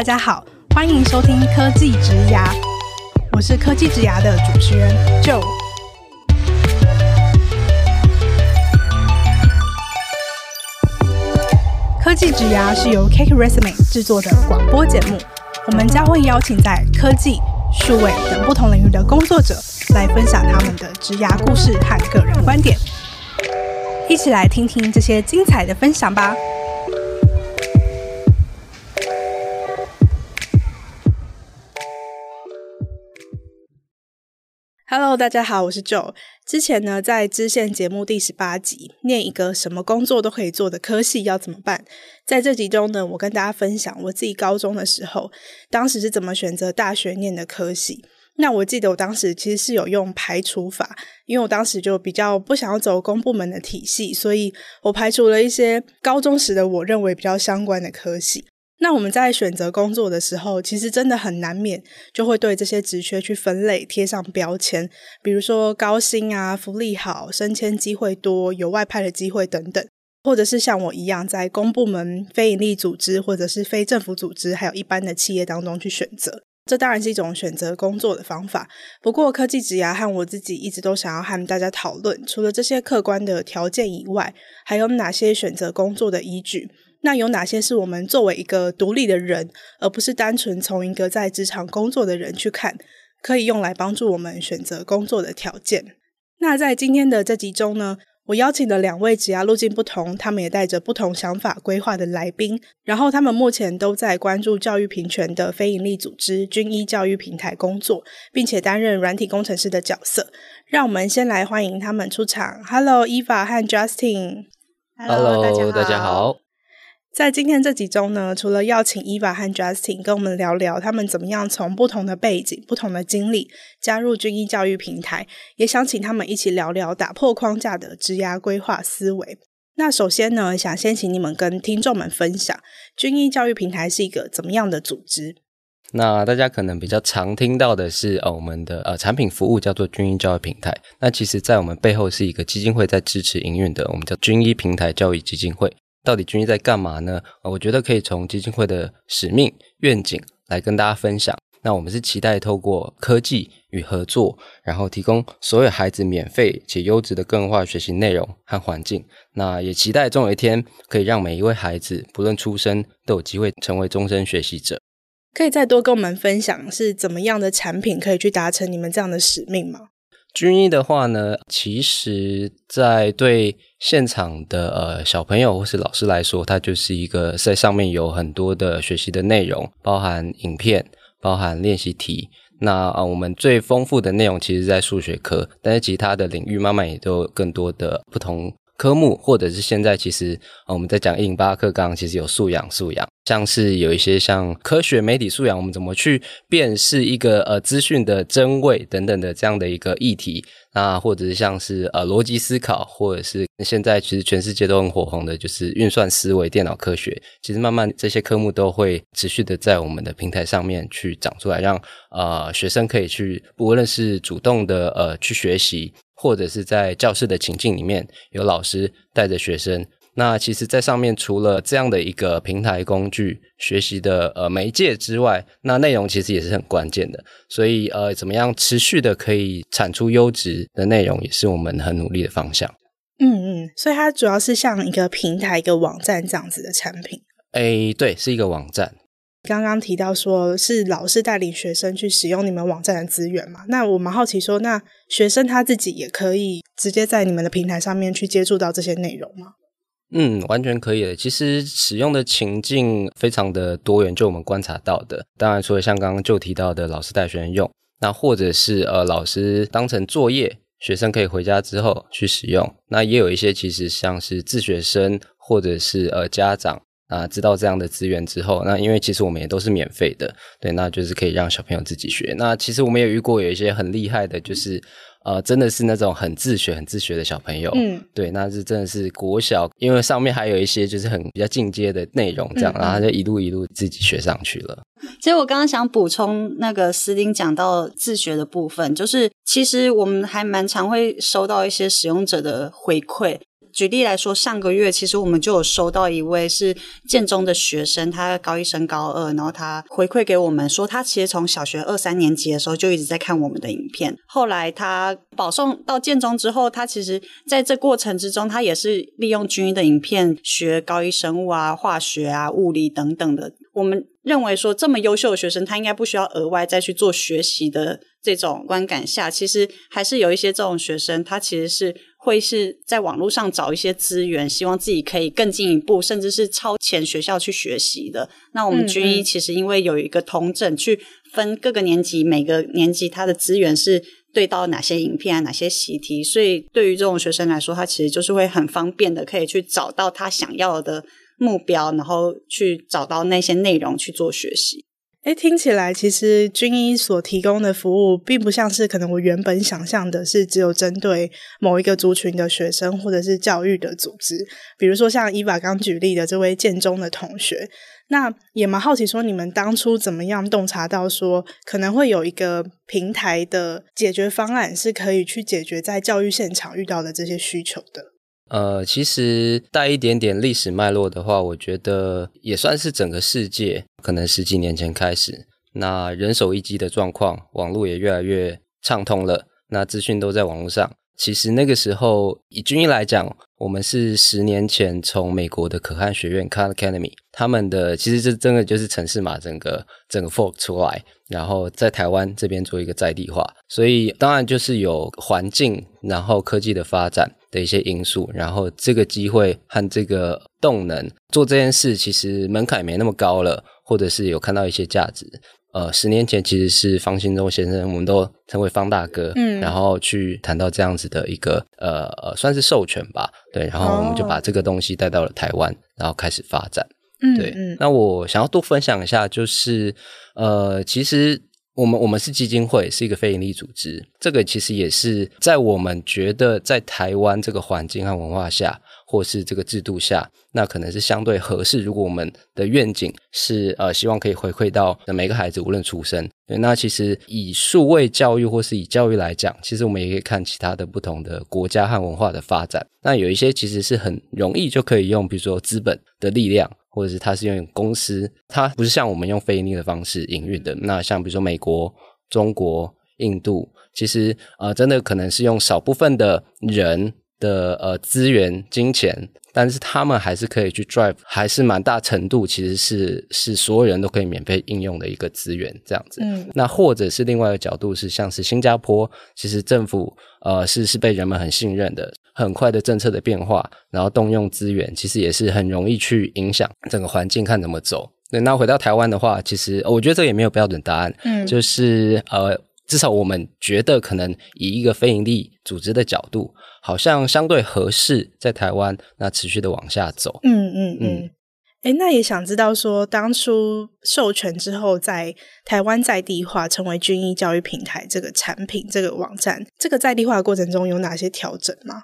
大家好，欢迎收听科技职涯，我是科技职涯的主持人 Joe。科技职涯是由 CakeResume 制作的广播节目，我们将会邀请在科技、数位等不同领域的工作者来分享他们的职涯故事和个人观点，一起来听听这些精彩的分享吧。Hello，大家好，我是 Joe。之前呢，在支线节目第十八集，念一个什么工作都可以做的科系要怎么办？在这集中呢，我跟大家分享我自己高中的时候，当时是怎么选择大学念的科系。那我记得我当时其实是有用排除法，因为我当时就比较不想要走公部门的体系，所以我排除了一些高中时的我认为比较相关的科系。那我们在选择工作的时候，其实真的很难免就会对这些职缺去分类贴上标签，比如说高薪啊、福利好、升迁机会多、有外派的机会等等，或者是像我一样在公部门、非营利组织或者是非政府组织，还有一般的企业当中去选择。这当然是一种选择工作的方法。不过，科技职涯和我自己一直都想要和大家讨论，除了这些客观的条件以外，还有哪些选择工作的依据？那有哪些是我们作为一个独立的人，而不是单纯从一个在职场工作的人去看，可以用来帮助我们选择工作的条件？那在今天的这集中呢，我邀请的两位职涯路径不同，他们也带着不同想法规划的来宾，然后他们目前都在关注教育平权的非营利组织军医教育平台工作，并且担任软体工程师的角色。让我们先来欢迎他们出场。Hello，Eva 和 Justin。Hello，大家好。在今天这集中呢，除了邀请 Eva 和 Justin 跟我们聊聊他们怎么样从不同的背景、不同的经历加入军医教育平台，也想请他们一起聊聊打破框架的职涯规划思维。那首先呢，想先请你们跟听众们分享军医教育平台是一个怎么样的组织？那大家可能比较常听到的是，呃，我们的呃产品服务叫做军医教育平台。那其实，在我们背后是一个基金会在支持营运的，我们叫军医平台教育基金会。到底均一在干嘛呢？我觉得可以从基金会的使命愿景来跟大家分享。那我们是期待透过科技与合作，然后提供所有孩子免费且优质的个人化学习内容和环境。那也期待总有一天可以让每一位孩子，不论出生，都有机会成为终身学习者。可以再多跟我们分享是怎么样的产品可以去达成你们这样的使命吗？军医的话呢，其实，在对现场的呃小朋友或是老师来说，它就是一个在上面有很多的学习的内容，包含影片，包含练习题。那啊、我们最丰富的内容其实在数学科，但是其他的领域慢慢也都有更多的不同。科目，或者是现在其实我们在讲一零八课纲，其实有素养，素养像是有一些像科学媒体素养，我们怎么去辨识一个呃资讯的真伪等等的这样的一个议题，那或者是像是呃逻辑思考，或者是现在其实全世界都很火红的，就是运算思维、电脑科学，其实慢慢这些科目都会持续的在我们的平台上面去长出来，让呃学生可以去，不论是主动的呃去学习。或者是在教室的情境里面，有老师带着学生。那其实，在上面除了这样的一个平台工具学习的呃媒介之外，那内容其实也是很关键的。所以呃，怎么样持续的可以产出优质的内容，也是我们很努力的方向。嗯嗯，所以它主要是像一个平台、一个网站这样子的产品。诶，对，是一个网站。刚刚提到说是老师带领学生去使用你们网站的资源嘛？那我蛮好奇说，那学生他自己也可以直接在你们的平台上面去接触到这些内容吗？嗯，完全可以的。其实使用的情境非常的多元，就我们观察到的。当然，除了像刚刚就提到的老师带学生用，那或者是呃老师当成作业，学生可以回家之后去使用。那也有一些其实像是自学生或者是呃家长。啊，知道这样的资源之后，那因为其实我们也都是免费的，对，那就是可以让小朋友自己学。那其实我们也遇过有一些很厉害的，就是呃，真的是那种很自学、很自学的小朋友，嗯，对，那是真的是国小，因为上面还有一些就是很比较进阶的内容，这样，嗯、然后他就一路一路自己学上去了。其实我刚刚想补充那个司丁讲到自学的部分，就是其实我们还蛮常会收到一些使用者的回馈。举例来说，上个月其实我们就有收到一位是建中的学生，他高一升高二，然后他回馈给我们说，他其实从小学二三年级的时候就一直在看我们的影片。后来他保送到建中之后，他其实在这过程之中，他也是利用军医的影片学高一生物啊、化学啊、物理等等的。我们认为说，这么优秀的学生，他应该不需要额外再去做学习的这种观感下，其实还是有一些这种学生，他其实是会是在网络上找一些资源，希望自己可以更进一步，甚至是超前学校去学习的。那我们军医其实因为有一个统整，去分各个年级，每个年级它的资源是对到哪些影片啊，哪些习题，所以对于这种学生来说，他其实就是会很方便的，可以去找到他想要的。目标，然后去找到那些内容去做学习。诶，听起来其实军医所提供的服务，并不像是可能我原本想象的，是只有针对某一个族群的学生或者是教育的组织。比如说像伊娃刚举例的这位建中的同学，那也蛮好奇说，你们当初怎么样洞察到说，可能会有一个平台的解决方案，是可以去解决在教育现场遇到的这些需求的。呃，其实带一点点历史脉络的话，我觉得也算是整个世界可能十几年前开始，那人手一机的状况，网络也越来越畅通了，那资讯都在网络上。其实那个时候，以军医来讲，我们是十年前从美国的可汗学院 （Khan Academy） 他们的，其实这真的就是城市码整个整个 fork 出来，然后在台湾这边做一个在地化。所以当然就是有环境，然后科技的发展的一些因素，然后这个机会和这个动能做这件事，其实门槛没那么高了，或者是有看到一些价值。呃，十年前其实是方兴洲先生，我们都称为方大哥，嗯，然后去谈到这样子的一个呃呃，算是授权吧，对，然后我们就把这个东西带到了台湾，然后开始发展，嗯，对，嗯，那我想要多分享一下，就是呃，其实。我们我们是基金会，是一个非营利组织。这个其实也是在我们觉得在台湾这个环境和文化下，或是这个制度下，那可能是相对合适。如果我们的愿景是呃希望可以回馈到每个孩子，无论出生，那其实以数位教育或是以教育来讲，其实我们也可以看其他的不同的国家和文化的发展。那有一些其实是很容易就可以用，比如说资本的力量。或者是它是用公司，它不是像我们用非营利的方式营运的。那像比如说美国、中国、印度，其实呃真的可能是用少部分的人的呃资源、金钱，但是他们还是可以去 drive，还是蛮大程度其实是是所有人都可以免费应用的一个资源这样子。嗯，那或者是另外一个角度是像是新加坡，其实政府呃是是被人们很信任的。很快的政策的变化，然后动用资源，其实也是很容易去影响整个环境，看怎么走。对，那回到台湾的话，其实我觉得这也没有标准答案。嗯，就是呃，至少我们觉得可能以一个非营利组织的角度，好像相对合适在台湾那持续的往下走。嗯嗯嗯。哎、嗯，那也想知道说，当初授权之后，在台湾在地化成为军医教育平台这个产品、这个网站，这个在地化的过程中有哪些调整吗？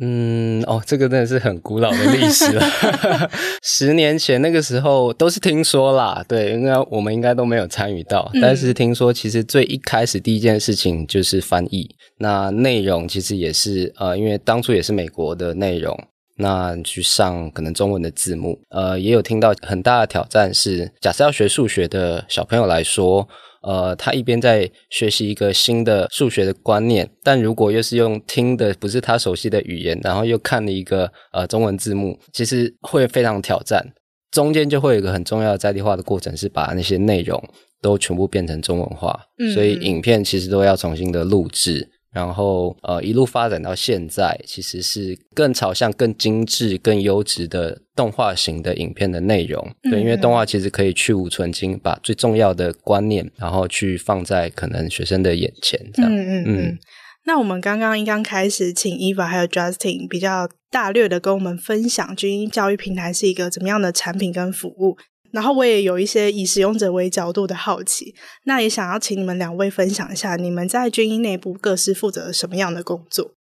嗯，哦，这个真的是很古老的历史了。十年前那个时候都是听说啦，对，应该我们应该都没有参与到。但是听说，其实最一开始第一件事情就是翻译。那内容其实也是呃，因为当初也是美国的内容，那去上可能中文的字幕。呃，也有听到很大的挑战是，假设要学数学的小朋友来说。呃，他一边在学习一个新的数学的观念，但如果又是用听的，不是他熟悉的语言，然后又看了一个呃中文字幕，其实会非常挑战。中间就会有一个很重要的在地化的过程，是把那些内容都全部变成中文化，嗯，所以影片其实都要重新的录制。然后，呃，一路发展到现在，其实是更朝向更精致、更优质的动画型的影片的内容。嗯、对，因为动画其实可以去芜存菁，把最重要的观念，然后去放在可能学生的眼前。这样，嗯嗯嗯。那我们刚刚一刚开始，请 Eva 还有 Justin 比较大略的跟我们分享均一教育平台是一个怎么样的产品跟服务。然后我也有一些以使用者为角度的好奇，那也想要请你们两位分享一下，你们在均一内部各是负责什么样的工作？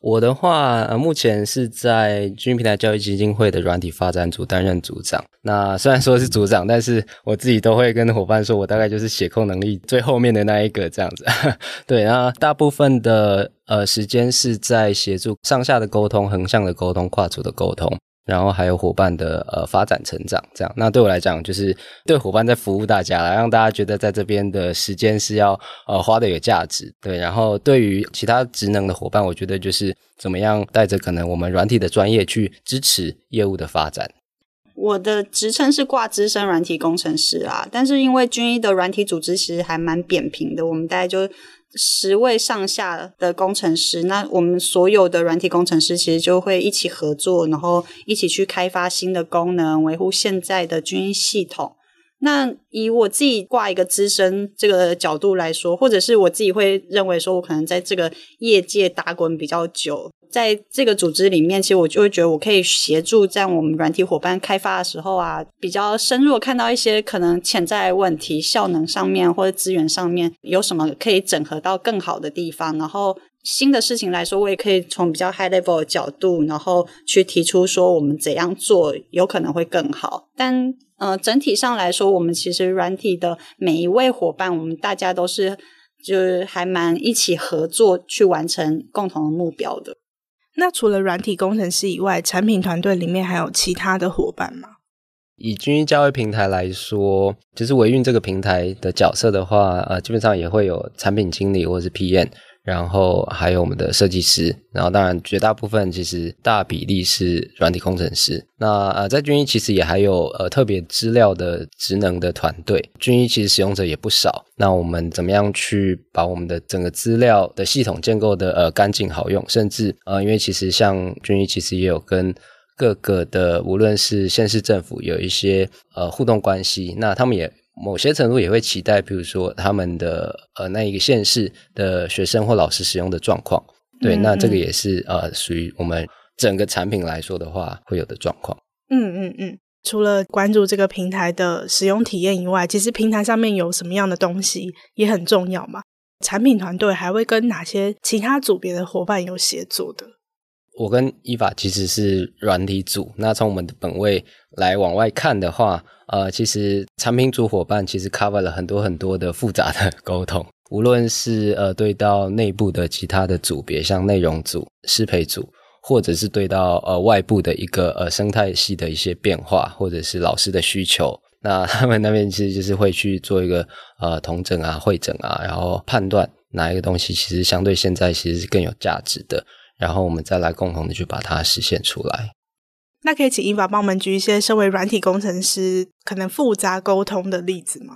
我的话，呃，目前是在军平台教育基金会的软体发展组担任组长。那虽然说是组长，但是我自己都会跟伙伴说，我大概就是写控能力最后面的那一个这样子。对，那大部分的呃时间是在协助上下的沟通、横向的沟通、跨组的沟通。然后还有伙伴的呃发展成长，这样，那对我来讲就是对伙伴在服务大家，让大家觉得在这边的时间是要呃花的有价值，对。然后对于其他职能的伙伴，我觉得就是怎么样带着可能我们软体的专业去支持业务的发展。我的职称是挂资深软体工程师啊，但是因为军医的软体组织其实还蛮扁平的，我们大概就。十位上下的工程师，那我们所有的软体工程师其实就会一起合作，然后一起去开发新的功能，维护现在的军医系统。那以我自己挂一个资深这个角度来说，或者是我自己会认为说，我可能在这个业界打滚比较久，在这个组织里面，其实我就会觉得我可以协助在我们软体伙伴开发的时候啊，比较深入看到一些可能潜在问题，效能上面或者资源上面有什么可以整合到更好的地方。然后新的事情来说，我也可以从比较 high level 的角度，然后去提出说我们怎样做有可能会更好。但呃，整体上来说，我们其实软体的每一位伙伴，我们大家都是就是还蛮一起合作去完成共同的目标的。那除了软体工程师以外，产品团队里面还有其他的伙伴吗？以军医教育平台来说，就是维运这个平台的角色的话，呃，基本上也会有产品经理或者是 PM。然后还有我们的设计师，然后当然绝大部分其实大比例是软体工程师。那呃，在军医其实也还有呃特别资料的职能的团队，军医其实使用者也不少。那我们怎么样去把我们的整个资料的系统建构的呃干净好用，甚至呃因为其实像军医其实也有跟各个的无论是县市政府有一些呃互动关系，那他们也。某些程度也会期待，比如说他们的呃那一个县市的学生或老师使用的状况，对，嗯嗯，那这个也是呃属于我们整个产品来说的话会有的状况。嗯嗯嗯。除了关注这个平台的使用体验以外，其实平台上面有什么样的东西也很重要嘛。产品团队还会跟哪些其他组别的伙伴有协作的？我跟伊法其实是软体组，那从我们的本位来往外看的话。呃，其实产品组伙伴其实 cover 了很多很多的复杂的 沟通，无论是呃对到内部的其他的组别，像内容组、适配组，或者是对到呃外部的一个呃生态系的一些变化，或者是老师的需求，那他们那边其实就是会去做一个呃同整啊、会诊啊，然后判断哪一个东西其实相对现在其实是更有价值的，然后我们再来共同的去把它实现出来。那可以请伊法帮我们举一些身为软体工程师可能复杂沟通的例子吗？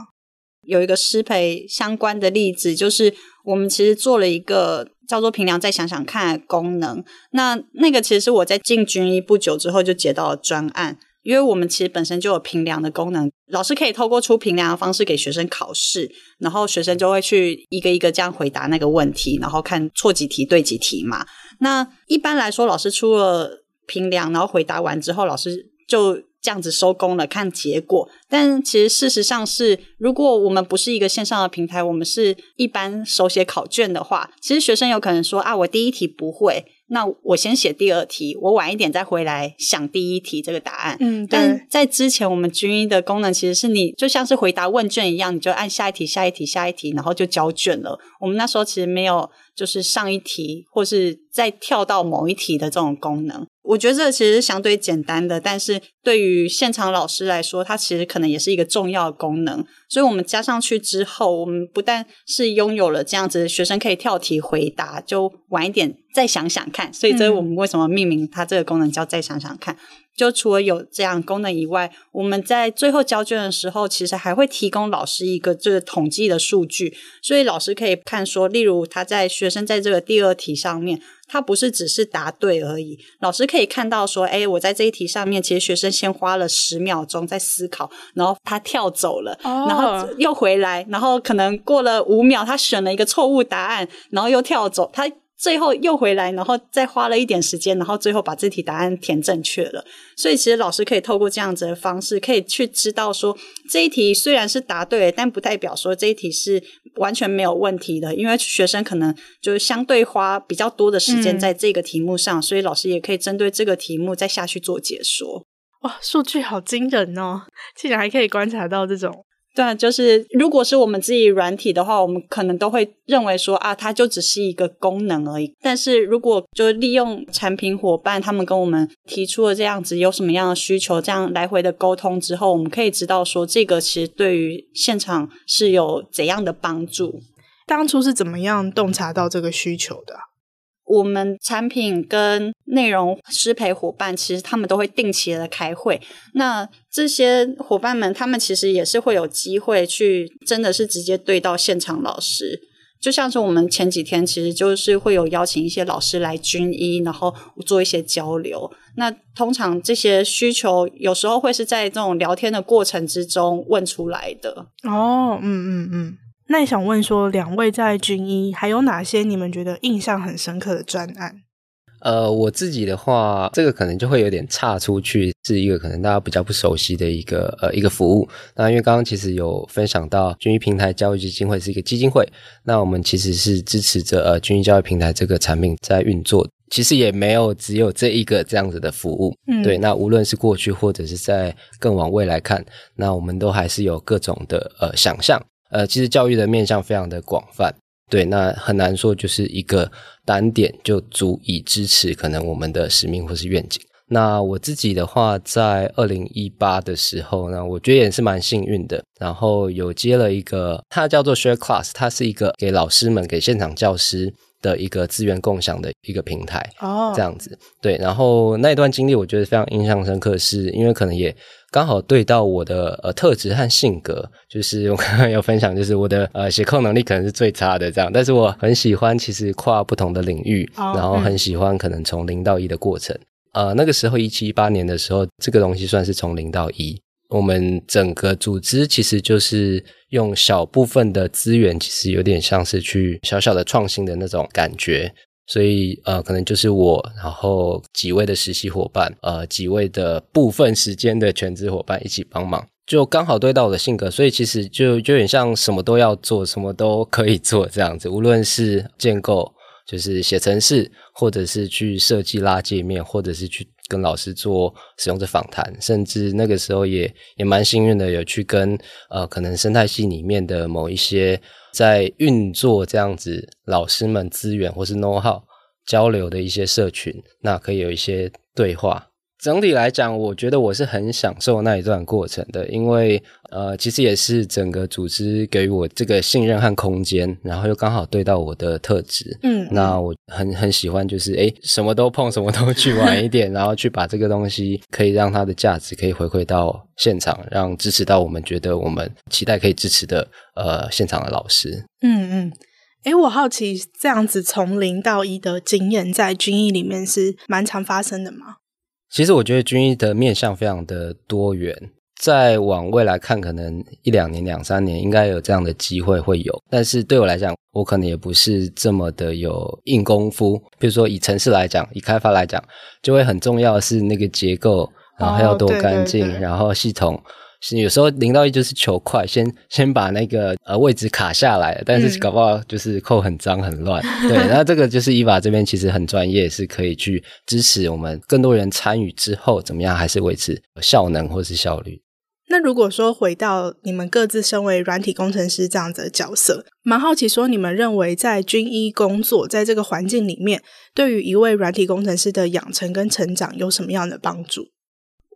有一个师培相关的例子，就是我们其实做了一个叫做“评量再想想看”的功能。那那个其实是我在进军医不久之后就接到了专案，因为我们其实本身就有平量的功能，老师可以透过出平量的方式给学生考试，然后学生就会去一个一个这样回答那个问题，然后看错几题对几题嘛。那一般来说，老师出了。评量，然后回答完之后，老师就这样子收工了，看结果。但其实事实上是，如果我们不是一个线上的平台，我们是一般手写考卷的话，其实学生有可能说啊，我第一题不会，那我先写第二题，我晚一点再回来想第一题这个答案。嗯，但在之前我们军医的功能其实是你就像是回答问卷一样，你就按下一题、下一题、下一题，然后就交卷了。我们那时候其实没有就是上一题或是再跳到某一题的这种功能。我觉得这其实是相对简单的，但是对于现场老师来说，它其实可能也是一个重要的功能。所以我们加上去之后，我们不但是拥有了这样子学生可以跳题回答，就晚一点再想想看。所以这是我们为什么命名它这个功能叫“再想想看”。就除了有这样功能以外，我们在最后交卷的时候，其实还会提供老师一个这个统计的数据，所以老师可以看说，例如他在学生在这个第二题上面。他不是只是答对而已，老师可以看到说，哎，我在这一题上面，其实学生先花了十秒钟在思考，然后他跳走了，oh. 然后又回来，然后可能过了五秒，他选了一个错误答案，然后又跳走，他最后又回来，然后再花了一点时间，然后最后把这题答案填正确了。所以其实老师可以透过这样子的方式，可以去知道说，这一题虽然是答对，但不代表说这一题是完全没有问题的，因为学生可能就是相对花比较多的时间在这个题目上，嗯、所以老师也可以针对这个题目再下去做解说。哇，数据好惊人哦！竟然还可以观察到这种。对，就是如果是我们自己软体的话，我们可能都会认为说啊，它就只是一个功能而已。但是如果就利用产品伙伴他们跟我们提出了这样子有什么样的需求，这样来回的沟通之后，我们可以知道说这个其实对于现场是有怎样的帮助。当初是怎么样洞察到这个需求的？我们产品跟内容师培伙伴，其实他们都会定期的开会。那这些伙伴们，他们其实也是会有机会去，真的是直接对到现场老师。就像是我们前几天，其实就是会有邀请一些老师来军医，然后做一些交流。那通常这些需求，有时候会是在这种聊天的过程之中问出来的。哦，嗯嗯嗯。那也想问说，两位在军医还有哪些你们觉得印象很深刻的专案？呃，我自己的话，这个可能就会有点岔出去，是一个可能大家比较不熟悉的一个呃一个服务。那因为刚刚其实有分享到军医平台教育基金会是一个基金会，那我们其实是支持着呃军医教育平台这个产品在运作。其实也没有只有这一个这样子的服务，嗯，对。那无论是过去或者是在更往未来看，那我们都还是有各种的呃想象。呃，其实教育的面向非常的广泛，对，那很难说就是一个单点就足以支持可能我们的使命或是愿景。那我自己的话，在二零一八的时候，呢我觉得也是蛮幸运的，然后有接了一个，它叫做 Share Class，它是一个给老师们、给现场教师的一个资源共享的一个平台，哦，这样子，对，然后那一段经历我觉得非常印象深刻，是因为可能也。刚好对到我的呃特质和性格，就是我刚刚有分享，就是我的呃写控能力可能是最差的这样，但是我很喜欢其实跨不同的领域，oh, 然后很喜欢可能从零到一的过程。嗯、呃，那个时候一七一八年的时候，这个东西算是从零到一。我们整个组织其实就是用小部分的资源，其实有点像是去小小的创新的那种感觉。所以，呃，可能就是我，然后几位的实习伙伴，呃，几位的部分时间的全职伙伴一起帮忙，就刚好对到我的性格，所以其实就就有点像什么都要做，什么都可以做这样子。无论是建构，就是写程式，或者是去设计拉界面，或者是去跟老师做使用者访谈，甚至那个时候也也蛮幸运的，有去跟呃，可能生态系里面的某一些。在运作这样子，老师们资源或是 know how 交流的一些社群，那可以有一些对话。整体来讲，我觉得我是很享受那一段过程的，因为呃，其实也是整个组织给予我这个信任和空间，然后又刚好对到我的特质，嗯，那我很很喜欢，就是诶什么都碰，什么都去玩一点，然后去把这个东西可以让它的价值可以回馈到现场，让支持到我们觉得我们期待可以支持的呃现场的老师，嗯嗯，诶我好奇这样子从零到一的经验在军艺里面是蛮常发生的吗？其实我觉得军医的面向非常的多元，再往未来看，可能一两年、两三年应该有这样的机会会有。但是对我来讲，我可能也不是这么的有硬功夫。比如说以城市来讲，以开发来讲，就会很重要的是那个结构，然后要多干净，哦、对对对，然后系统。是有时候零到一就是求快，先先把那个呃位置卡下来，但是搞不好就是扣很脏很乱。嗯、对，那这个就是伊娃这边其实很专业，是可以去支持我们更多人参与之后怎么样，还是维持效能或是效率。那如果说回到你们各自身为软体工程师这样子的角色，蛮好奇说你们认为在军医工作在这个环境里面，对于一位软体工程师的养成跟成长有什么样的帮助？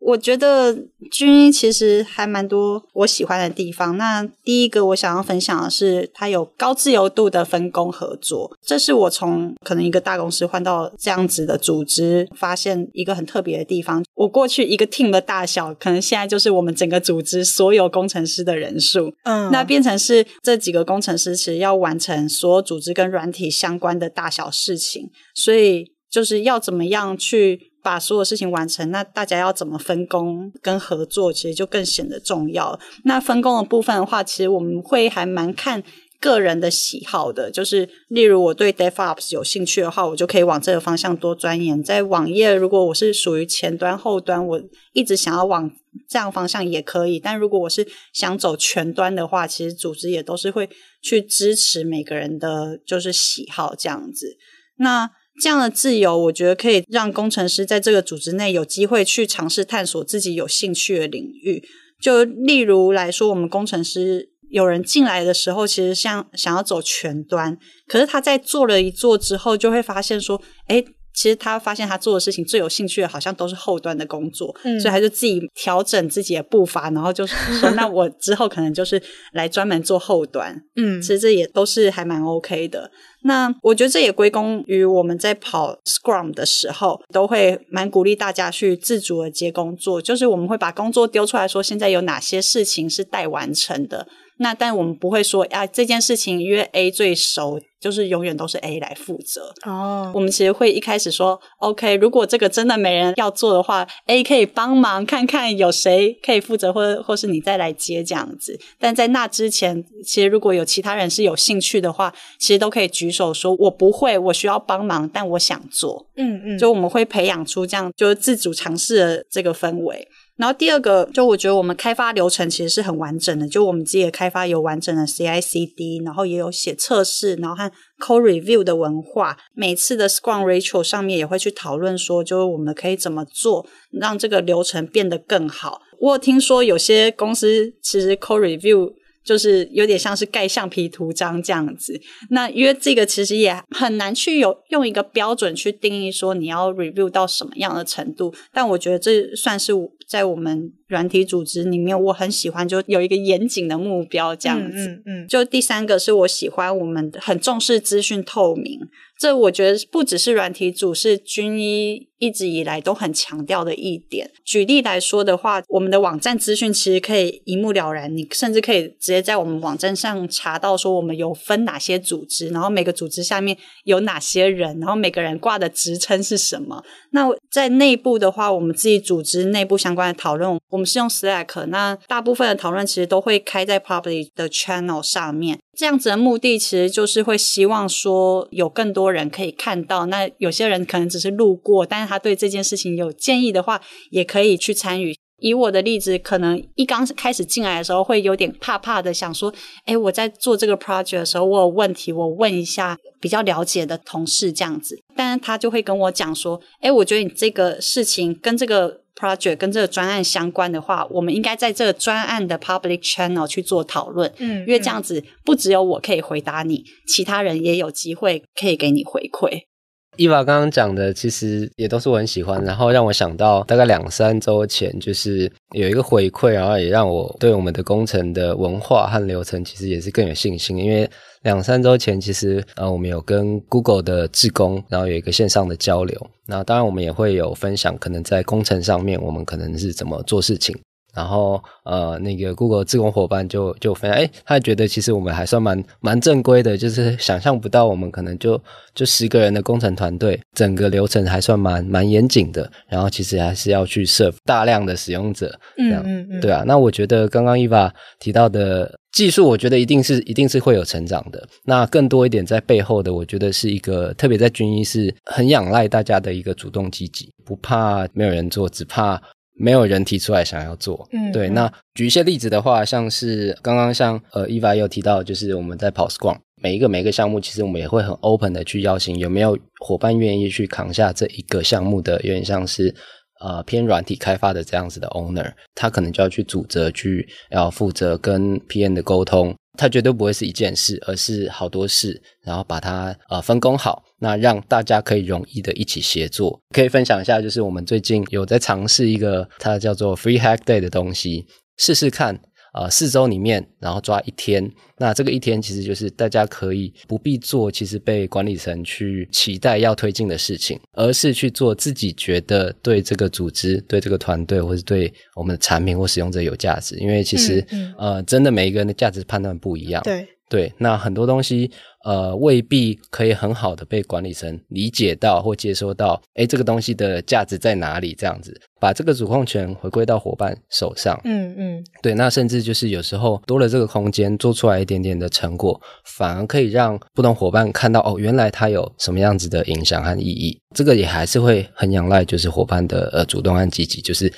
我觉得军医其实还蛮多我喜欢的地方。那第一个我想要分享的是，它有高自由度的分工合作，这是我从可能一个大公司换到这样子的组织，发现一个很特别的地方。我过去一个 team 的大小，可能现在就是我们整个组织所有工程师的人数。嗯，那变成是这几个工程师其实要完成所有组织跟软体相关的大小事情，所以就是要怎么样去。把所有事情完成，那大家要怎么分工跟合作，其实就更显得重要。那分工的部分的话，其实我们会还蛮看个人的喜好的，就是例如我对 DevOps 有兴趣的话，我就可以往这个方向多钻研。在网页，如果我是属于前端、后端，我一直想要往这样方向也可以。但如果我是想走全端的话，其实组织也都是会去支持每个人的就是喜好这样子。那这样的自由，我觉得可以让工程师在这个组织内有机会去尝试探索自己有兴趣的领域。就例如来说，我们工程师。有人进来的时候，其实像想要走全端，可是他在做了一做之后，就会发现说，诶，其实他发现他做的事情最有兴趣的，好像都是后端的工作，嗯，所以他就自己调整自己的步伐，然后就是说，那我之后可能就是来专门做后端，嗯，其实这也都是还蛮 OK 的。那我觉得这也归功于我们在跑 Scrum 的时候，都会蛮鼓励大家去自主的接工作，就是我们会把工作丢出来说，现在有哪些事情是待完成的。那但我们不会说啊，这件事情因为 A 最熟，就是永远都是 A 来负责。哦，oh. 我们其实会一开始说，OK，如果这个真的没人要做的话，A 可以帮忙看看有谁可以负责，或或是你再来接这样子。但在那之前，其实如果有其他人是有兴趣的话，其实都可以举手说，我不会，我需要帮忙，但我想做。嗯嗯，就我们会培养出这样就是自主尝试的这个氛围。然后第二个，就我觉得我们开发流程其实是很完整的，就我们自己的开发有完整的 CI/CD，然后也有写测试，然后和 code review 的文化。每次的 Scrum Retro 上面也会去讨论说，就是我们可以怎么做，让这个流程变得更好。我有听说有些公司其实 code review 就是有点像是盖橡皮图章这样子。那因为这个其实也很难去有用一个标准去定义说你要 review 到什么样的程度，但我觉得这算是。在我们软体组织里面，我很喜欢就有一个严谨的目标这样子。嗯，嗯，嗯，就第三个是我喜欢我们很重视资讯透明。这我觉得不只是软体组，是军医一直以来都很强调的一点。举例来说的话，我们的网站资讯其实可以一目了然，你甚至可以直接在我们网站上查到说我们有分哪些组织，然后每个组织下面有哪些人，然后每个人挂的职称是什么。那在内部的话，我们自己组织内部相关的讨论，我们是用 Slack，那大部分的讨论其实都会开在 Public 的 Channel 上面。这样子的目的其实就是会希望说有更多人可以看到。那有些人可能只是路过，但是他对这件事情有建议的话，也可以去参与。以我的例子，可能一刚开始进来的时候会有点怕怕的，想说：“诶，我在做这个 project 的时候，我有问题，我问一下比较了解的同事这样子。”但是他就会跟我讲说：“诶，我觉得你这个事情跟这个。” Project 跟这个专案相关的话，我们应该在这个专案的 public channel 去做讨论，嗯，因为这样子不只有我可以回答你，其他人也有机会可以给你回馈。伊娃刚刚讲的其实也都是我很喜欢，然后让我想到大概两三周前，就是有一个回馈，然后也让我对我们的工程的文化和流程其实也是更有信心，因为两三周前其实呃我们有跟 Google 的志工，然后有一个线上的交流，那当然我们也会有分享，可能在工程上面我们可能是怎么做事情。然后，呃，那个 Google 自工伙伴就就分享，哎，他觉得其实我们还算蛮蛮正规的，就是想象不到我们可能就就十个人的工程团队，整个流程还算蛮蛮严谨的。然后其实还是要去 serve 大量的使用者，这样，嗯嗯嗯对啊。那我觉得刚刚 Eva 提到的技术，我觉得一定是一定是会有成长的。那更多一点在背后的，我觉得是一个特别在军医是很仰赖大家的一个主动积极，不怕没有人做，只怕。没有人提出来想要做，嗯，对。那举一些例子的话，像是刚刚像呃，Eva 有提到，就是我们在跑 Scrum，每一个每一个项目，其实我们也会很 open 的去邀请有没有伙伴愿意去扛下这一个项目的，有点像是呃偏软体开发的这样子的 owner，他可能就要去组织去要负责跟 PM 的沟通。它绝对不会是一件事，而是好多事，然后把它呃分工好，那让大家可以容易的一起协作。可以分享一下，就是我们最近有在尝试一个它叫做 Free Hack Day 的东西，试试看。呃，四周里面，然后抓一天。那这个一天其实就是大家可以不必做，其实被管理层去期待要推进的事情，而是去做自己觉得对这个组织、对这个团队，或是对我们的产品或使用者有价值。因为其实，嗯嗯、呃，真的每一个人的价值判断不一样。对。对，那很多东西呃未必可以很好的被管理层理解到或接收到，诶，这个东西的价值在哪里？这样子把这个主控权回归到伙伴手上。嗯嗯，对，那甚至就是有时候多了这个空间，做出来一点点的成果，反而可以让不同伙伴看到哦，原来它有什么样子的影响和意义。这个也还是会很仰赖就是伙伴的呃主动和积极，就是。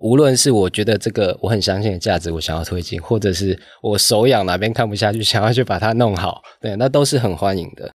无论是我觉得这个我很相信的价值，我想要推进，或者是我手痒哪边看不下去，想要去把它弄好，对，那都是很欢迎的。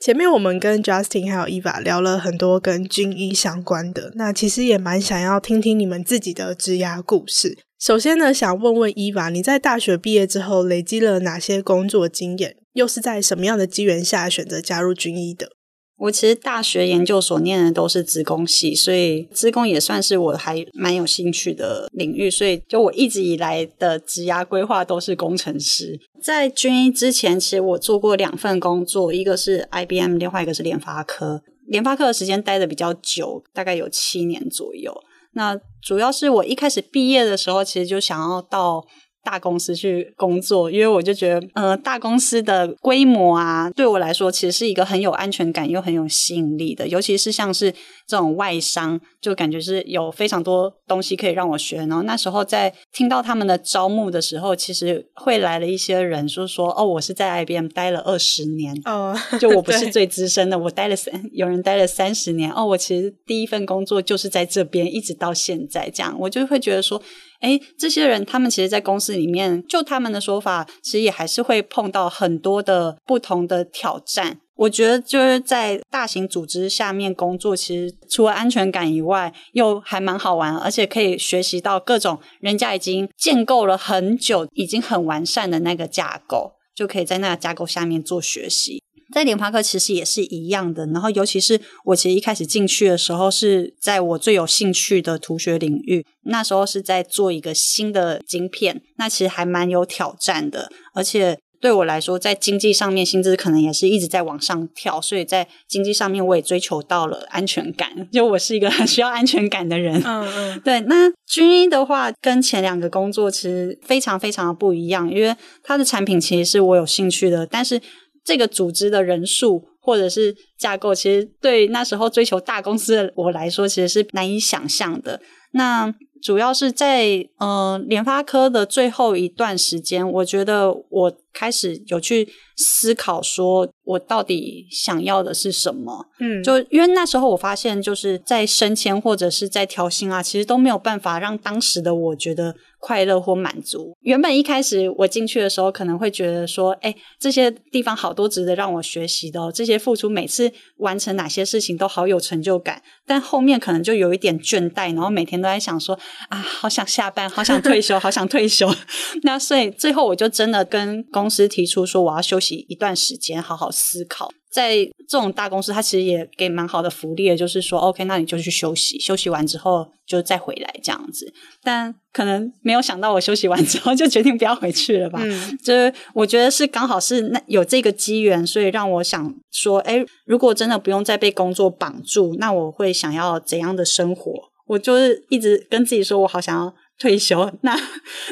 前面我们跟 Justin 还有 Eva 聊了很多跟军医相关的，那其实也蛮想要听听你们自己的职涯故事。首先呢，想问问 Eva，你在大学毕业之后累积了哪些工作经验？又是在什么样的机缘下选择加入军医的？我其实大学研究所念的都是资工系，所以资工也算是我还蛮有兴趣的领域。所以，就我一直以来的职涯规划都是工程师。在军医之前，其实我做过两份工作，一个是 IBM，另外一个是联发科。联发科的时间待的比较久，大概有七年左右。那主要是我一开始毕业的时候，其实就想要到。大公司去工作，因为我就觉得，呃，大公司的规模啊，对我来说其实是一个很有安全感又很有吸引力的。尤其是像是这种外商，就感觉是有非常多东西可以让我学。然后那时候在听到他们的招募的时候，其实会来了一些人说说，哦，我是在 IBM 待了二十年，哦，就我不 是最资深的，我待了三，有人待了三十年。哦，我其实第一份工作就是在这边，一直到现在这样，我就会觉得说。诶，这些人他们其实，在公司里面，就他们的说法，其实也还是会碰到很多的不同的挑战。我觉得就是在大型组织下面工作，其实除了安全感以外，又还蛮好玩，而且可以学习到各种人家已经建构了很久、已经很完善的那个架构，就可以在那个架构下面做学习。在联发科其实也是一样的，然后尤其是我其实一开始进去的时候是在我最有兴趣的图学领域，那时候是在做一个新的晶片，那其实还蛮有挑战的，而且对我来说，在经济上面薪资可能也是一直在往上跳，所以在经济上面我也追求到了安全感，就我是一个很需要安全感的人。嗯嗯，对。那军医的话，跟前两个工作其实非常非常的不一样，因为它的产品其实是我有兴趣的，但是。这个组织的人数或者是架构，其实对那时候追求大公司的我来说，其实是难以想象的。那主要是在呃联发科的最后一段时间，我觉得我开始有去思考，说我到底想要的是什么。嗯，就因为那时候我发现，就是在升迁或者是在调薪啊，其实都没有办法让当时的我觉得。快乐或满足。原本一开始我进去的时候，可能会觉得说，哎，这些地方好多值得让我学习的哦，这些付出每次完成哪些事情都好有成就感。但后面可能就有一点倦怠，然后每天都在想说，啊，好想下班，好想退休，好想退休。那所以最后我就真的跟公司提出说，我要休息一段时间，好好思考。在这种大公司，它其实也给蛮好的福利的，就是说，OK，那你就去休息，休息完之后就再回来这样子。但可能没有想到，我休息完之后就决定不要回去了吧？嗯，就是我觉得是刚好是那有这个机缘，所以让我想说，哎，如果真的不用再被工作绑住，那我会想要怎样的生活？我就是一直跟自己说，我好想要。退休，那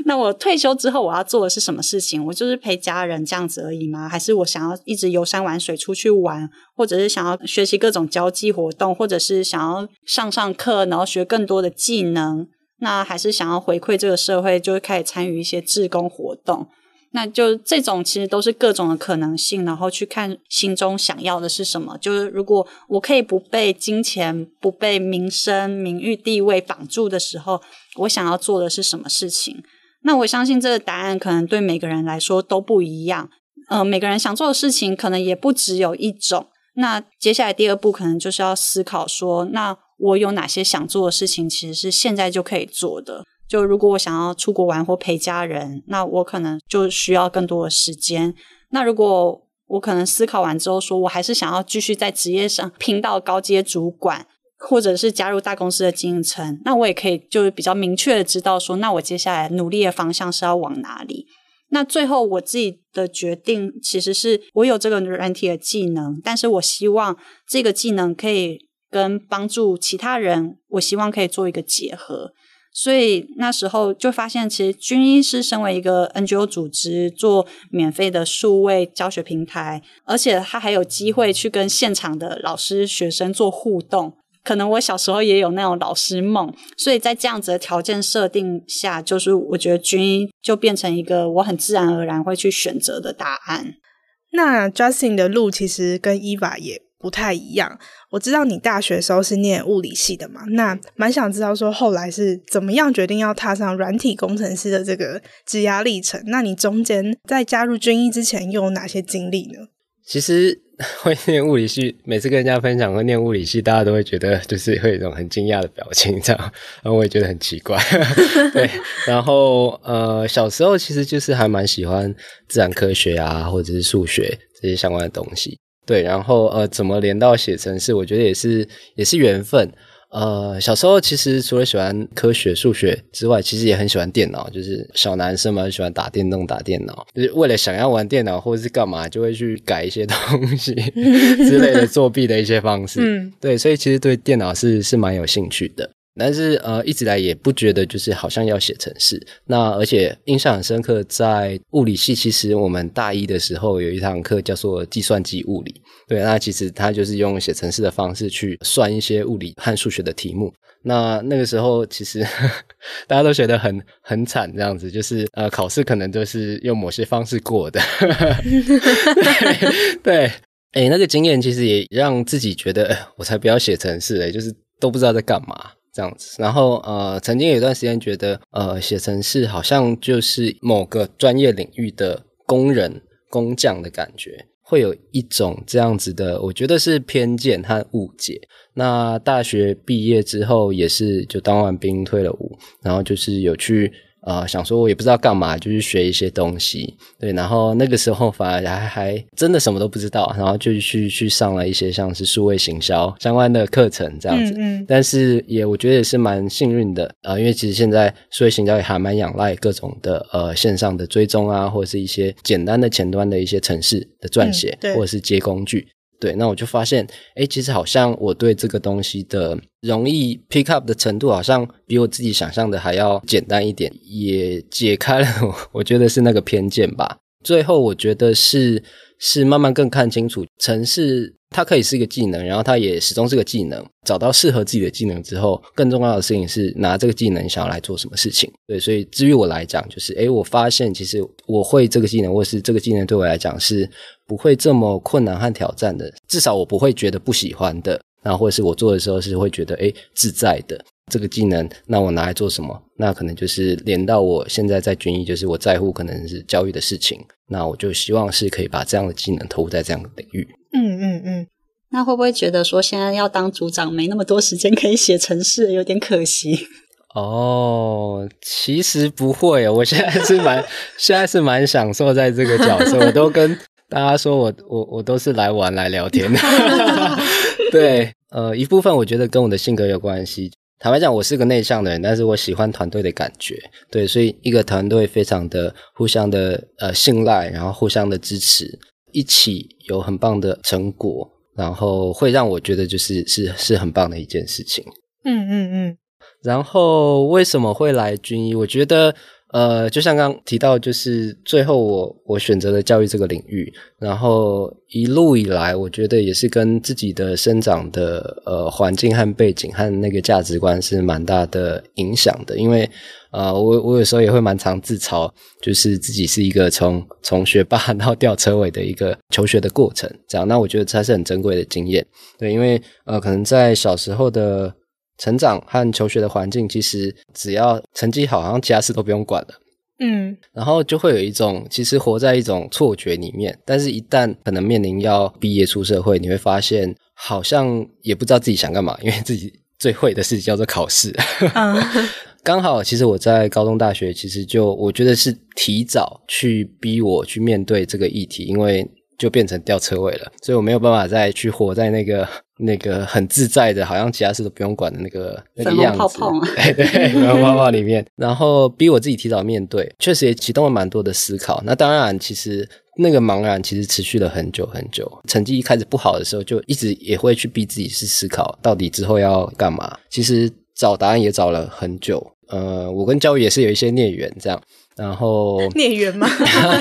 那我退休之后我要做的是什么事情？我就是陪家人这样子而已吗？还是我想要一直游山玩水出去玩，或者是想要学习各种交际活动，或者是想要上上课，然后学更多的技能？那还是想要回馈这个社会，就会开始参与一些志工活动？那就这种其实都是各种的可能性，然后去看心中想要的是什么。就是如果我可以不被金钱、不被名声、名誉、地位绑住的时候，我想要做的是什么事情？那我相信这个答案可能对每个人来说都不一样。呃，每个人想做的事情可能也不只有一种。那接下来第二步可能就是要思考说，那我有哪些想做的事情，其实是现在就可以做的。就如果我想要出国玩或陪家人，那我可能就需要更多的时间。那如果我可能思考完之后说，我还是想要继续在职业上拼到高阶主管，或者是加入大公司的经营层，那我也可以就是比较明确的知道说，那我接下来努力的方向是要往哪里。那最后我自己的决定其实是我有这个软体的技能，但是我希望这个技能可以跟帮助其他人，我希望可以做一个结合。所以那时候就发现，其实军医是身为一个 NGO 组织，做免费的数位教学平台，而且他还有机会去跟现场的老师、学生做互动。可能我小时候也有那种老师梦，所以在这样子的条件设定下，就是我觉得军医就变成一个我很自然而然会去选择的答案。那 Justin 的路其实跟 Eva 也不太一样。我知道你大学时候是念物理系的嘛，那蛮想知道说后来是怎么样决定要踏上软体工程师的这个职涯历程。那你中间在加入军医之前又有哪些经历呢？其实 会念物理系，每次跟人家分享会念物理系，大家都会觉得就是会有一种很惊讶的表情，这样，然后我也觉得很奇怪。对，然后呃，小时候其实就是还蛮喜欢自然科学啊，或者是数学这些相关的东西。对，然后呃，怎么连到写程式？我觉得也是也是缘分。呃，小时候其实除了喜欢科学、数学之外，其实也很喜欢电脑。就是小男生嘛，很喜欢打电动、打电脑，就是为了想要玩电脑或者是干嘛，就会去改一些 东西之类的作弊的一些方式。嗯，对，所以其实对电脑是是蛮有兴趣的。但是呃，一直来也不觉得就是好像要写程式。那而且印象很深刻，在物理系，其实我们大一的时候有一堂课叫做计算机物理。对，那其实它就是用写程式的方式去算一些物理和数学的题目。那那个时候其实大家都学得很很惨，这样子就是呃，考试可能都是用某些方式过的。对，对，诶，那个经验其实也让自己觉得，我才不要写程式嘞，就是都不知道在干嘛。这样子，然后呃，曾经有一段时间觉得，呃，写程式好像就是某个专业领域的工人、工匠的感觉，会有一种这样子的，我觉得是偏见和误解。那大学毕业之后，也是就当完兵退了伍，然后就是有去。啊、呃，想说我也不知道干嘛，就去学一些东西，对，然后那个时候反而还还真的什么都不知道，然后就去去上了一些像是数位行销相关的课程这样子，嗯，嗯，但是也我觉得也是蛮幸运的啊、呃，因为其实现在数位行销也还蛮仰赖各种的呃线上的追踪啊，或者是一些简单的前端的一些程式的撰写，嗯、或者是接工具。对，那我就发现，哎，其实好像我对这个东西的容易 pick up 的程度，好像比我自己想象的还要简单一点，也解开了我，我觉得是那个偏见吧。最后，我觉得是是慢慢更看清楚城市。它可以是一个技能，然后它也始终是个技能。找到适合自己的技能之后，更重要的事情是拿这个技能想要来做什么事情。对，所以至于我来讲，就是诶，我发现其实我会这个技能，或是这个技能对我来讲是不会这么困难和挑战的。至少我不会觉得不喜欢的，然后或者是我做的时候是会觉得诶自在的。这个技能，那我拿来做什么？那可能就是连到我现在在均一，就是我在乎可能是教育的事情。那我就希望是可以把这样的技能投入在这样的领域。嗯嗯嗯，那会不会觉得说现在要当组长没那么多时间可以写程式，有点可惜？哦，其实不会，我现在是蛮 现在是蛮享受在这个角色，我都跟大家说我我我都是来玩来聊天的。对，呃，一部分我觉得跟我的性格有关系。坦白讲，我是个内向的人，但是我喜欢团队的感觉。对，所以一个团队非常的互相的呃信赖，然后互相的支持。一起有很棒的成果，然后会让我觉得就是是是很棒的一件事情。嗯嗯嗯。然后为什么会来军医？我觉得。呃，就像刚提到，就是最后我我选择了教育这个领域，然后一路以来，我觉得也是跟自己的生长的呃环境和背景和那个价值观是蛮大的影响的。因为呃，我我有时候也会蛮常自嘲，就是自己是一个从从学霸 到吊车尾的一个求学的过程，这样。那我觉得这是很珍贵的经验，对，因为呃，可能在小时候的。成长和求学的环境，其实只要成绩好，好像其他事都不用管了。嗯，然后就会有一种，其实活在一种错觉里面。但是，一旦可能面临要毕业出社会，你会发现，好像也不知道自己想干嘛，因为自己最会的事情叫做考试。嗯，刚好，其实我在高中、大学，其实就我觉得是提早去逼我去面对这个议题，因为。就变成掉车尾了，所以我没有办法再去活在那个那个很自在的，好像其他事都不用管的那个那个样子。泡泡对，粉红泡泡里面，然后逼我自己提早面对，确实也启动了蛮多的思考。那当然，其实那个茫然其实持续了很久很久。成绩一开始不好的时候，就一直也会去逼自己去思考，到底之后要干嘛。其实找答案也找了很久，呃，我跟教育也是有一些孽缘这样。然后孽缘吗？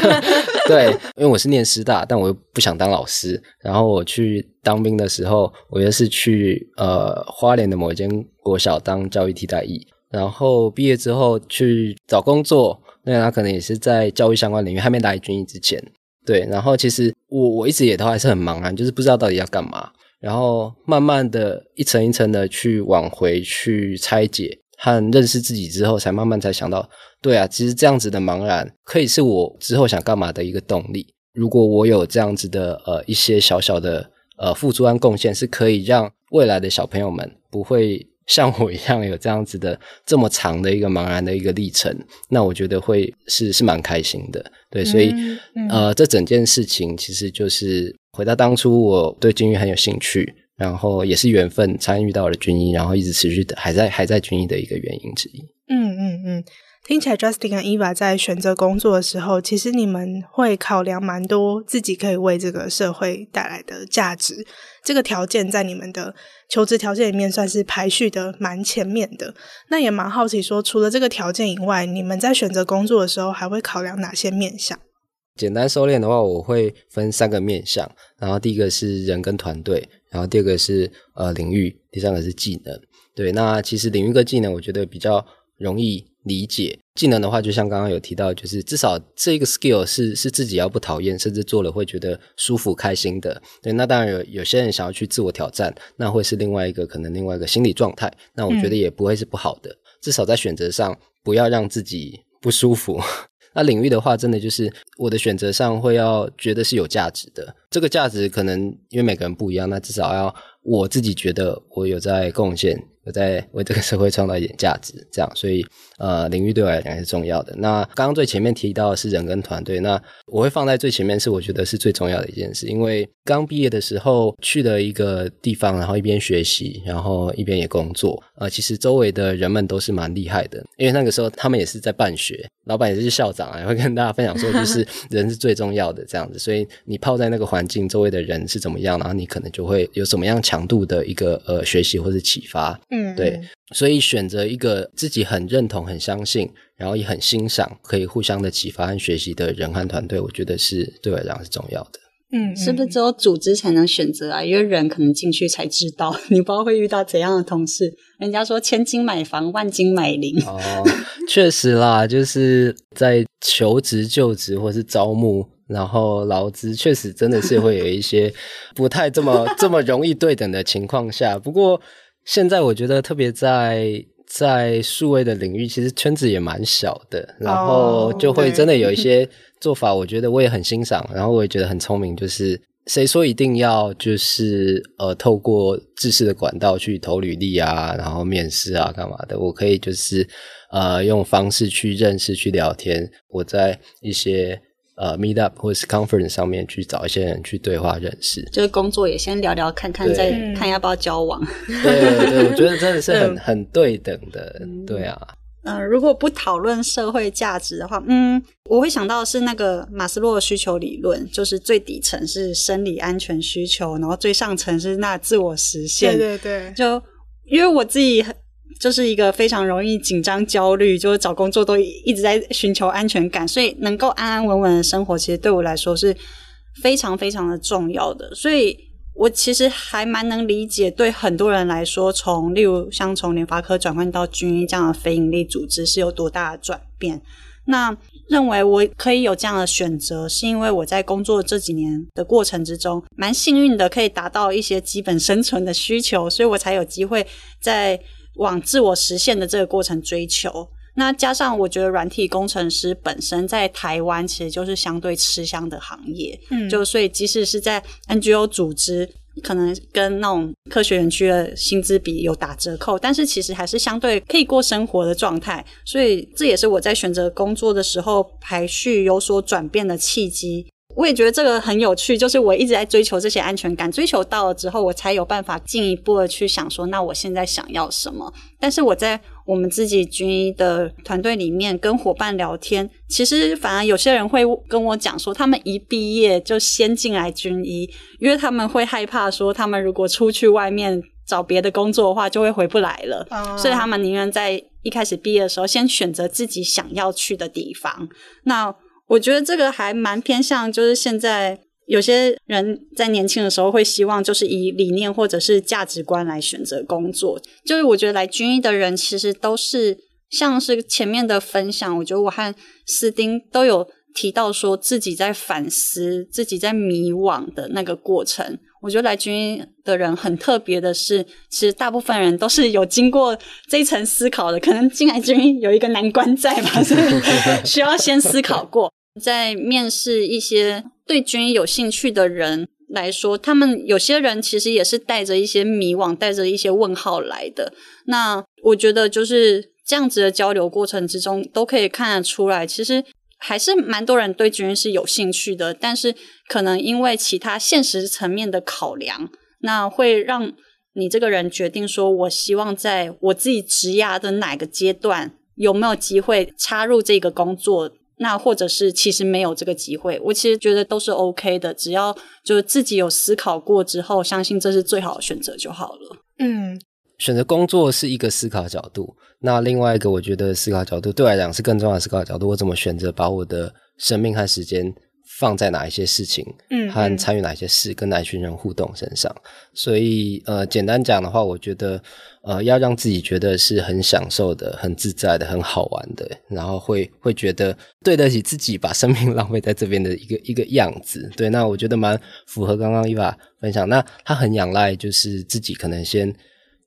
对，因为我是念师大，但我又不想当老师。然后我去当兵的时候，我又是去呃花莲的某一间国小当教育替代役。然后毕业之后去找工作，那他可能也是在教育相关领域，还没来军役之前。对，然后其实我我一直也都还是很茫然，就是不知道到底要干嘛。然后慢慢的一层一层的去往回去拆解。和认识自己之后，才慢慢才想到，对啊，其实这样子的茫然，可以是我之后想干嘛的一个动力。如果我有这样子的呃一些小小的呃付出和贡献，是可以让未来的小朋友们不会像我一样有这样子的这么长的一个茫然的一个历程，那我觉得会是是蛮开心的。对，所以、嗯嗯、呃，这整件事情其实就是回到当初我对金鱼很有兴趣。然后也是缘分参与到了军医，然后一直持续的还在还在军医的一个原因之一。嗯嗯嗯，听起来 Justin 和 Eva 在选择工作的时候，其实你们会考量蛮多自己可以为这个社会带来的价值。这个条件在你们的求职条件里面算是排序的蛮前面的。那也蛮好奇说，除了这个条件以外，你们在选择工作的时候还会考量哪些面向？简单收敛的话，我会分三个面向。然后第一个是人跟团队。然后第二个是呃领域，第三个是技能。对，那其实领域跟技能，我觉得比较容易理解。技能的话，就像刚刚有提到，就是至少这个 skill 是是自己要不讨厌，甚至做了会觉得舒服开心的。对，那当然有有些人想要去自我挑战，那会是另外一个可能另外一个心理状态。那我觉得也不会是不好的，嗯、至少在选择上不要让自己不舒服。那领域的话，真的就是我的选择上会要觉得是有价值的。这个价值可能因为每个人不一样，那至少要我自己觉得我有在贡献。我在为这个社会创造一点价值，这样，所以呃，领域对我来讲还是重要的。那刚刚最前面提到的是人跟团队，那我会放在最前面，是我觉得是最重要的一件事。因为刚毕业的时候去了一个地方，然后一边学习，然后一边也工作。呃，其实周围的人们都是蛮厉害的，因为那个时候他们也是在办学，老板也是校长啊，也会跟大家分享说，就是 人是最重要的这样子。所以你泡在那个环境，周围的人是怎么样，然后你可能就会有什么样强度的一个呃学习或者启发。嗯，对，所以选择一个自己很认同、很相信，然后也很欣赏，可以互相的启发和学习的人和团队，我觉得是对我来讲是重要的。嗯，是不是只有组织才能选择啊？因为人可能进去才知道，你不知道会遇到怎样的同事。人家说千金买房，万金买邻。哦，确实啦，就是在求职、就职或是招募。然后劳资确实真的是会有一些不太这么 这么容易对等的情况下，不过现在我觉得特别在在数位的领域，其实圈子也蛮小的，然后就会真的有一 些做法，我觉得我也很欣赏，然后我也觉得很聪明，就是谁说一定要就是呃透过制式的管道去投履历啊，然后面试啊干嘛的，我可以就是呃用方式去认识去聊天，我在一些。呃，meet up 或者是 conference 上面去找一些人去对话认识，就是工作也先聊聊看看，再看要不要交往。对对对，我觉得真的是很很对等的，对啊。嗯、呃，如果不讨论社会价值的话，嗯，我会想到是那个马斯洛的需求理论，就是最底层是生理安全需求，然后最上层是那自我实现。对对对，就因为我自己很。就是一个非常容易紧张、焦虑，就是找工作都一直在寻求安全感，所以能够安安稳稳的生活，其实对我来说是非常非常的重要的。所以我其实还蛮能理解，对很多人来说，从例如像从联发科转换到军医这样的非营利组织是有多大的转变。那认为我可以有这样的选择，是因为我在工作这几年的过程之中，蛮幸运的，可以达到一些基本生存的需求，所以我才有机会在。往自我实现的这个过程追求，那加上我觉得软体工程师本身在台湾其实就是相对吃香的行业，嗯，就所以即使是在 NGO 组织，可能跟那种科学园区的薪资比有打折扣，但是其实还是相对可以过生活的状态，所以这也是我在选择工作的时候排序有所转变的契机。我也觉得这个很有趣，就是我一直在追求这些安全感，追求到了之后，我才有办法进一步的去想说，那我现在想要什么？但是我在我们自己军医的团队里面跟伙伴聊天，其实反而有些人会跟我讲说，他们一毕业就先进来军医，因为他们会害怕说，他们如果出去外面找别的工作的话，就会回不来了。哦、所以他们宁愿在一开始毕业的时候，先选择自己想要去的地方。那我觉得这个还蛮偏向，就是现在有些人在年轻的时候会希望，就是以理念或者是价值观来选择工作。就是我觉得来军医的人，其实都是像是前面的分享，我觉得我和斯丁都有。提到说自己在反思、自己在迷惘的那个过程，我觉得来军医的人很特别的是，其实大部分人都是有经过这一层思考的。可能进来军医有一个难关在吧，所以 需要先思考过。在面试一些对军医有兴趣的人来说，他们有些人其实也是带着一些迷惘、带着一些问号来的。那我觉得就是这样子的交流过程之中，都可以看得出来，其实。还是蛮多人对军医是有兴趣的，但是可能因为其他现实层面的考量，那会让你这个人决定说，我希望在我自己职涯的哪个阶段有没有机会插入这个工作，那或者是其实没有这个机会，我其实觉得都是 OK 的，只要就是自己有思考过之后，相信这是最好的选择就好了。嗯。选择工作是一个思考角度，那另外一个我觉得思考角度对我来讲是更重要的思考角度。我怎么选择把我的生命和时间放在哪一些事情，嗯，和参与哪一些事，跟哪一群人互动身上？所以，呃，简单讲的话，我觉得，呃，要让自己觉得是很享受的、很自在的、很好玩的，然后会会觉得对得起自己把生命 浪费在这边的一个一个样子。对，那我觉得蛮符合刚刚 Eva 分享。那他很仰赖就是自己可能先。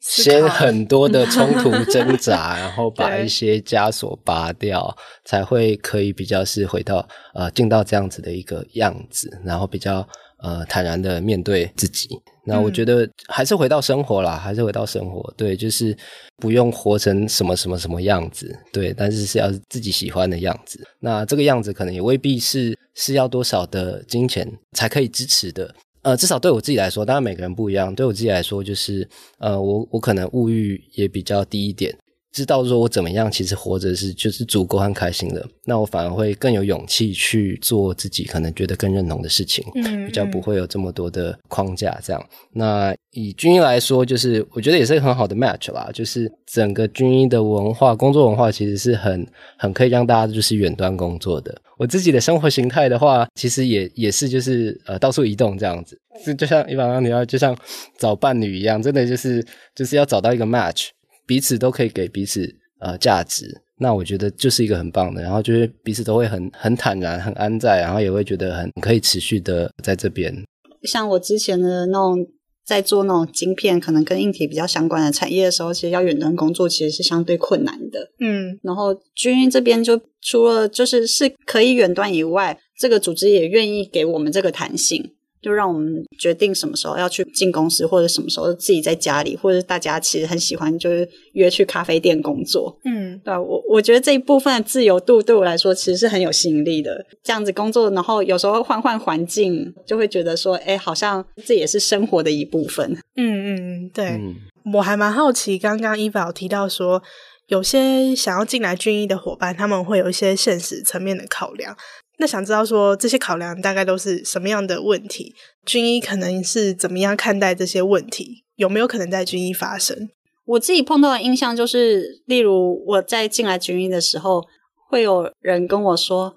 先很多的冲突 挣扎，然后把一些枷锁拔掉，才会可以比较是回到呃进到这样子的一个样子，然后比较呃坦然的面对自己。那我觉得还是回到生活啦，还是回到生活，对，就是不用活成什么什么什么样子，对，但是是要自己喜欢的样子。那这个样子可能也未必是是要多少的金钱才可以支持的。呃，至少对我自己来说，当然每个人不一样。对我自己来说，就是呃，我我可能物欲也比较低一点。知道说我怎么样，其实活着是就是足够和开心的，那我反而会更有勇气去做自己可能觉得更认同的事情，嗯，比较不会有这么多的框架这样。那以军医来说，就是我觉得也是很好的 match 啦，就是整个军医的文化、工作文化其实是很很可以让大家就是远端工作的。我自己的生活形态的话，其实也也是就是呃到处移动这样子，就就像一般刚提到，就像找伴侣一样，真的就是就是要找到一个 match。彼此都可以给彼此呃价值，那我觉得就是一个很棒的，然后就是彼此都会很很坦然、很安在，然后也会觉得很可以持续的在这边。像我之前的那种在做那种晶片，可能跟硬体比较相关的产业的时候，其实要远端工作其实是相对困难的。嗯，然后军运这边就除了就是是可以远端以外，这个组织也愿意给我们这个弹性。就让我们决定什么时候要去进公司，或者什么时候自己在家里，或者大家其实很喜欢就是约去咖啡店工作。嗯，对，我我觉得这一部分的自由度对我来说其实是很有吸引力的。这样子工作，然后有时候换换环境，就会觉得说，哎，好像这也是生活的一部分。嗯嗯，对，嗯、我还蛮好奇，刚刚 Eva 提到说，有些想要进来军医的伙伴，他们会有一些现实层面的考量。那想知道说这些考量大概都是什么样的问题？军医可能是怎么样看待这些问题？有没有可能在军医发生？我自己碰到的印象就是，例如我在进来军医的时候，会有人跟我说。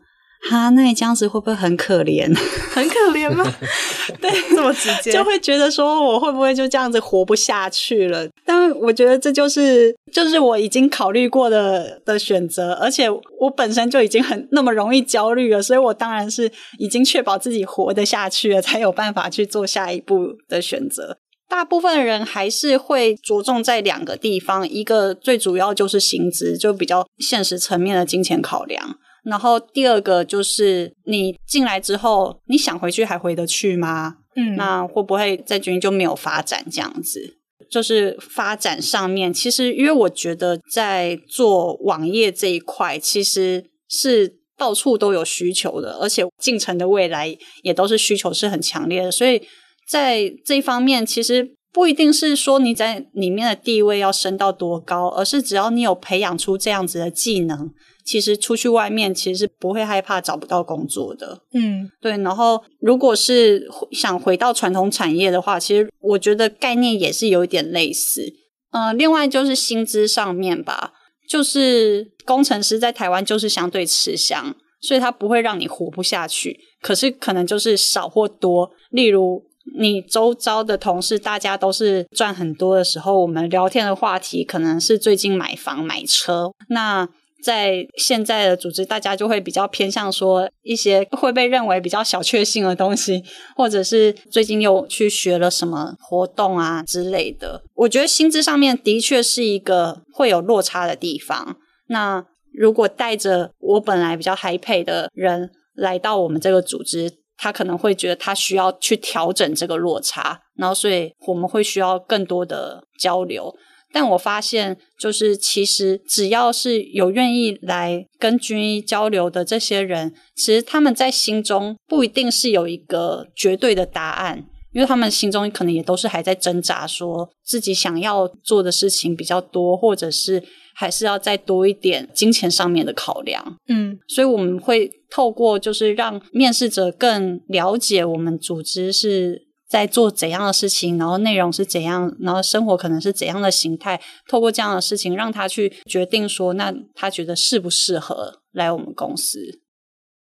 哈，那你这样子会不会很可怜？很可怜吗？对，这么直接，就会觉得说我会不会就这样子活不下去了？但我觉得这就是就是我已经考虑过的的选择，而且我本身就已经很那么容易焦虑了，所以我当然是已经确保自己活得下去了，才有办法去做下一步的选择。大部分人还是会着重在两个地方，一个最主要就是薪资，就比较现实层面的金钱考量。然后第二个就是你进来之后，你想回去还回得去吗？嗯，那会不会在军医就没有发展这样子？就是发展上面，其实因为我觉得在做网页这一块，其实是到处都有需求的，而且进程的未来也都是需求是很强烈的，所以在这一方面，其实不一定是说你在里面的地位要升到多高，而是只要你有培养出这样子的技能。其实出去外面其实是不会害怕找不到工作的。嗯，对。然后，如果是想回到传统产业的话，其实我觉得概念也是有一点类似。呃，另外就是薪资上面吧，就是工程师在台湾就是相对吃香，所以他不会让你活不下去。可是可能就是少或多，例如。你周遭的同事，大家都是赚很多的时候，我们聊天的话题可能是最近买房买车。那在现在的组织，大家就会比较偏向说一些会被认为比较小确幸的东西，或者是最近又去学了什么活动啊之类的。我觉得薪资上面的确是一个会有落差的地方。那如果带着我本来比较 high pay 的人来到我们这个组织，他可能会觉得他需要去调整这个落差，然后所以我们会需要更多的交流。但我发现，就是其实只要是有愿意来跟军医交流的这些人，其实他们在心中不一定是有一个绝对的答案，因为他们心中可能也都是还在挣扎，说自己想要做的事情比较多，或者是。还是要再多一点金钱上面的考量，嗯，所以我们会透过就是让面试者更了解我们组织是在做怎样的事情，然后内容是怎样，然后生活可能是怎样的形态，透过这样的事情让他去决定说，那他觉得适不适合来我们公司。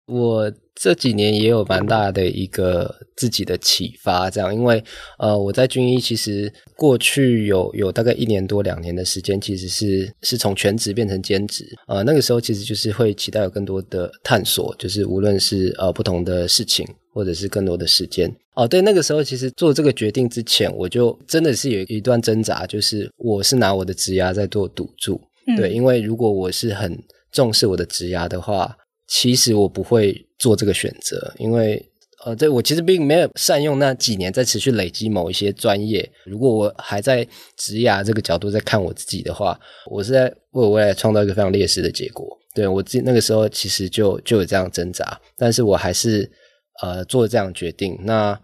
我这几年也有蛮大的一个自己的启发，这样，因为呃，我在军医其实过去有有大概一年多两年的时间，其实是是从全职变成兼职，呃，那个时候其实就是会期待有更多的探索，就是无论是呃不同的事情，或者是更多的时间。哦，对，那个时候其实做这个决定之前，我就真的是有一段挣扎，就是我是拿我的职涯在做赌注，嗯、对，因为如果我是很重视我的职涯的话。其实我不会做这个选择，因为呃，对，我其实并没有善用那几年在持续累积某一些专业。如果我还在职涯这个角度在看我自己的话，我是在为我未来创造一个非常劣势的结果。对，我自己那个时候其实就就有这样挣扎，但是我还是呃做了这样决定。那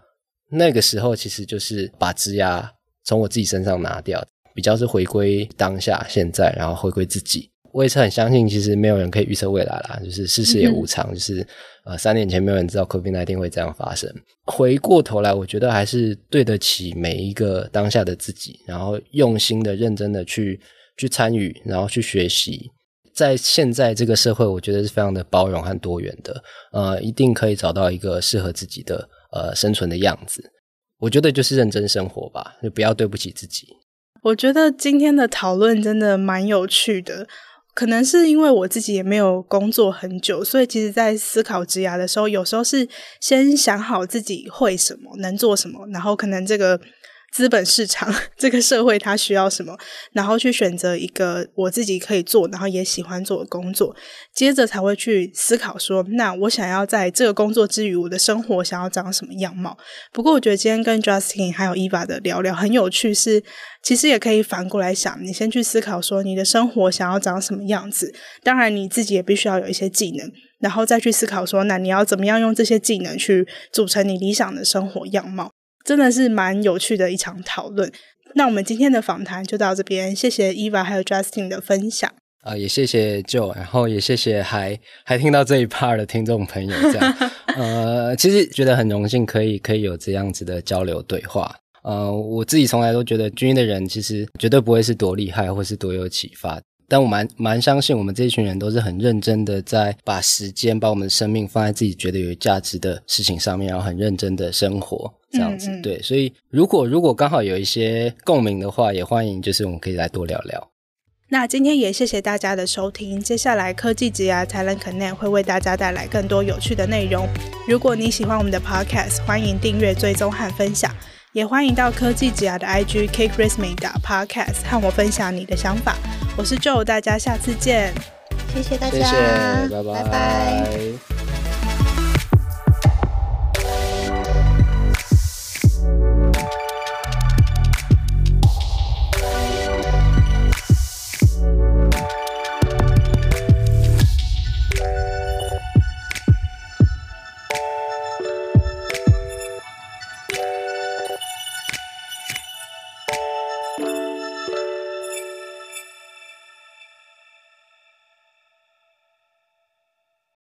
那个时候其实就是把职涯从我自己身上拿掉，比较是回归当下现在，然后回归自己。我也是很相信，其实没有人可以预测未来啦，就是世事也无常，嗯、就是呃，三年前没有人知道 COVID-19 会这样发生。回过头来，我觉得还是对得起每一个当下的自己，然后用心的、认真的去去参与，然后去学习。在现在这个社会，我觉得是非常的包容和多元的，呃，一定可以找到一个适合自己的呃生存的样子。我觉得就是认真生活吧，就不要对不起自己。我觉得今天的讨论真的蛮有趣的。可能是因为我自己也没有工作很久，所以其实，在思考职涯的时候，有时候是先想好自己会什么，能做什么，然后可能这个。资本市场这个社会，它需要什么，然后去选择一个我自己可以做，然后也喜欢做的工作，接着才会去思考说，那我想要在这个工作之余，我的生活想要长什么样貌。不过，我觉得今天跟 Justin 还有 Eva 的聊聊很有趣是，是其实也可以反过来想，你先去思考说你的生活想要长什么样子，当然你自己也必须要有一些技能，然后再去思考说，那你要怎么样用这些技能去组成你理想的生活样貌。真的是蛮有趣的一场讨论。那我们今天的访谈就到这边，谢谢 Eva 还有 Justin 的分享。啊、呃，也谢谢 Joe，然后也谢谢还还听到这一 part 的听众朋友。这样，呃，其实觉得很荣幸可以可以有这样子的交流对话。呃，我自己从来都觉得军医的人其实绝对不会是多厉害或是多有启发。但我蛮蛮相信，我们这一群人都是很认真的，在把时间、把我们的生命放在自己觉得有价值的事情上面，然后很认真的生活，这样子。嗯嗯。对，所以如果如果刚好有一些共鸣的话，也欢迎，就是我们可以来多聊聊。那今天也谢谢大家的收听，接下来科技职涯 Talent Connect 会为大家带来更多有趣的内容。如果你喜欢我们的 Podcast，欢迎订阅、追踪和分享。也欢迎到科技职涯的 IG kickrithme 打 podcast 和我分享你的想法。我是 Joe，大家下次见。谢谢大家，谢谢，拜拜。拜拜。